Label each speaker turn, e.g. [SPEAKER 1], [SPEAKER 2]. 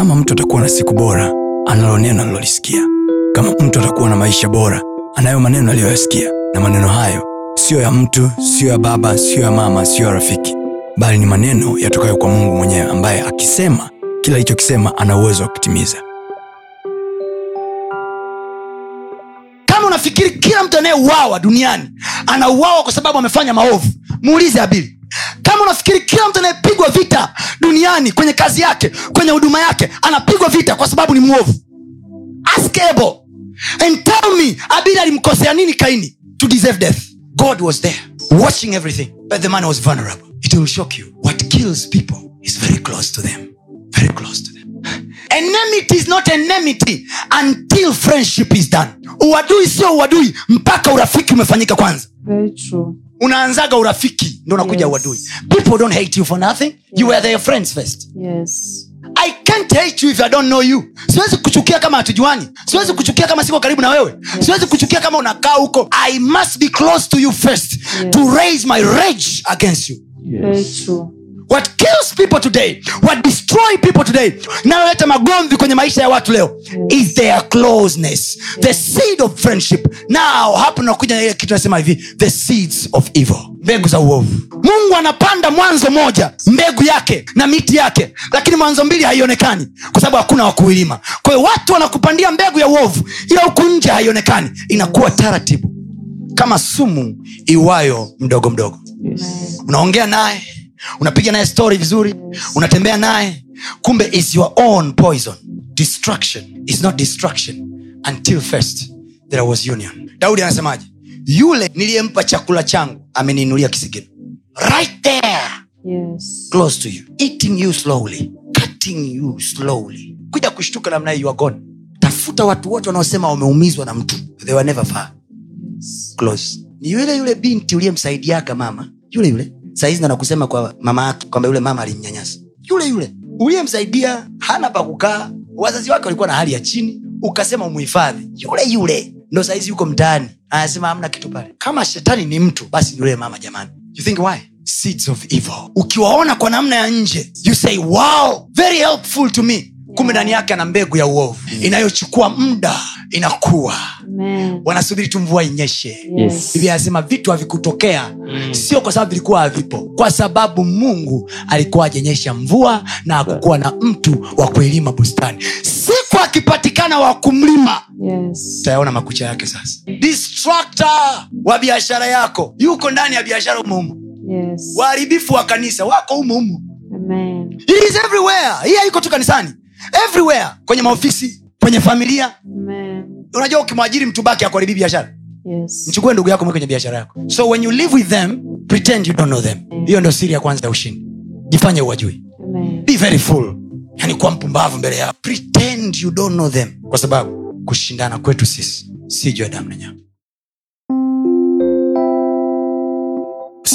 [SPEAKER 1] kama mtu atakuwa na siku bora analo neno alilolisikia kama mtu atakuwa na maisha bora anayo maneno aliyoyasikia. Na maneno hayo siyo ya mtu siyo ya baba siyo ya mama siyo ya rafiki. Bali ni maneno yatokayo kwa mungu mwenyewe ambaye akisema kila alichokisema ana uwezo wa kutimiza.
[SPEAKER 2] Kama unafikiri kila mtu anayeuawa duniani anauawa kwa sababu amefanya maovu muulize abili kama unafikiri kila mtu anayepigwa vita duniani kwenye kazi yake kwenye huduma yake anapigwa vita kwa sababu ni mwovu. Ask Abel and alimkosea nini kaini to deserve death? God was there watching everything but the man was vulnerable. It will shock you. What kills people is very close to them. Very close to them. Enmity is not enmity until friendship is done. Uadui sio uadui mpaka urafiki umefanyika kwanza.
[SPEAKER 3] Very true.
[SPEAKER 2] Unaanzaga urafiki ndo unakuja
[SPEAKER 3] Yes.
[SPEAKER 2] uadui. People don't hate you for nothing. You were their friends first.
[SPEAKER 3] Yes.
[SPEAKER 2] i can't hate you if i don't know you. Siwezi kuchukia kama hatujuani. Siwezi kuchukia kama siko karibu na wewe. Siwezi kuchukia kama unakaa huko. I must be close to you first
[SPEAKER 3] Yes.
[SPEAKER 2] to raise my rage against you.
[SPEAKER 3] Very true.
[SPEAKER 2] What kills people today what destroy people today inayoleta magomvi kwenye maisha ya watu leo is their closeness. The seed of friendship. Now hapo nakuja na ile kitu nasema hivi the seeds of evil. Mbegu za uovu. Mungu anapanda mwanzo moja mbegu yake na miti yake lakini mwanzo mbili haionekani kwa sababu hakuna wakuilima kwa hiyo watu wanakupandia mbegu ya uovu ila huku nje haionekani. Inakuwa taratibu kama sumu iwayo mdogo mdogo.
[SPEAKER 3] Yes.
[SPEAKER 2] unaongea naye unapiga naye story vizuri unatembea naye kumbe is your own poison. Destruction is not destruction until first there was union. Daudi anasemaje? Yule niliyempa chakula changu ameniinulia kisigino. Right there.
[SPEAKER 3] Yes.
[SPEAKER 2] close to you. Eating you slowly. Cutting you slowly. Kuja kushtuka namna hii you are gone. Tafuta watu wote wanaosema wameumizwa na mtu. They were never far. Close. Ni yule yule binti uliyemsaidiaga mama. Yule yule saizi nakusema kwa mama yake kwamba yule mama alimnyanyasa. Yule yule. Uliyemsaidia hana pa kukaa wazazi wake walikuwa na hali ya chini ukasema umuhifadhi. Yule yule. Ndo saizi yuko mtaani anasema hamna kitu pale. Kama shetani ni mtu basi yule mama jamani. You think why? Seeds of evil. Ukiwaona kwa namna ya nje you say wow very helpful to me. Kumbe ndani yake ana mbegu ya uovu. Inayochukua muda inakuwa. Wanasubiri tu mvua inyeshe.
[SPEAKER 3] Yes.
[SPEAKER 2] biblia anasema vitu havikutokea. Sio kwa sababu vilikuwa havipo kwa sababu mungu alikuwa ajenyesha mvua na hakukuwa na mtu wa kuilima bustani. Siku akipatikana wa kumlima
[SPEAKER 3] Yes.
[SPEAKER 2] tayaona makucha yake sasa. Distractor wa biashara yako yuko ndani ya biashara umuhumu
[SPEAKER 3] Yes.
[SPEAKER 2] waharibifu wa kanisa wako umuhumu
[SPEAKER 3] Amen.
[SPEAKER 2] Is everywhere. Hii haiko tu kanisani. Everywhere. Kwenye maofisi kwenye familia.
[SPEAKER 3] Amen.
[SPEAKER 2] Unajua ukimwajiri mtu baki akuharibi biashara?
[SPEAKER 3] Yes.
[SPEAKER 2] mchukue ndugu yako kwenye biashara yako. So when you live with them pretend you don't know them. Hiyo ndo siri ya kwanza ya ushindi. Jifanye uwajui. Be very full. Yani kuwa mpumbavu mbele yao pretend you don't know them. Kwa sababu kushindana kwetu sisi si juu ya damu na nyama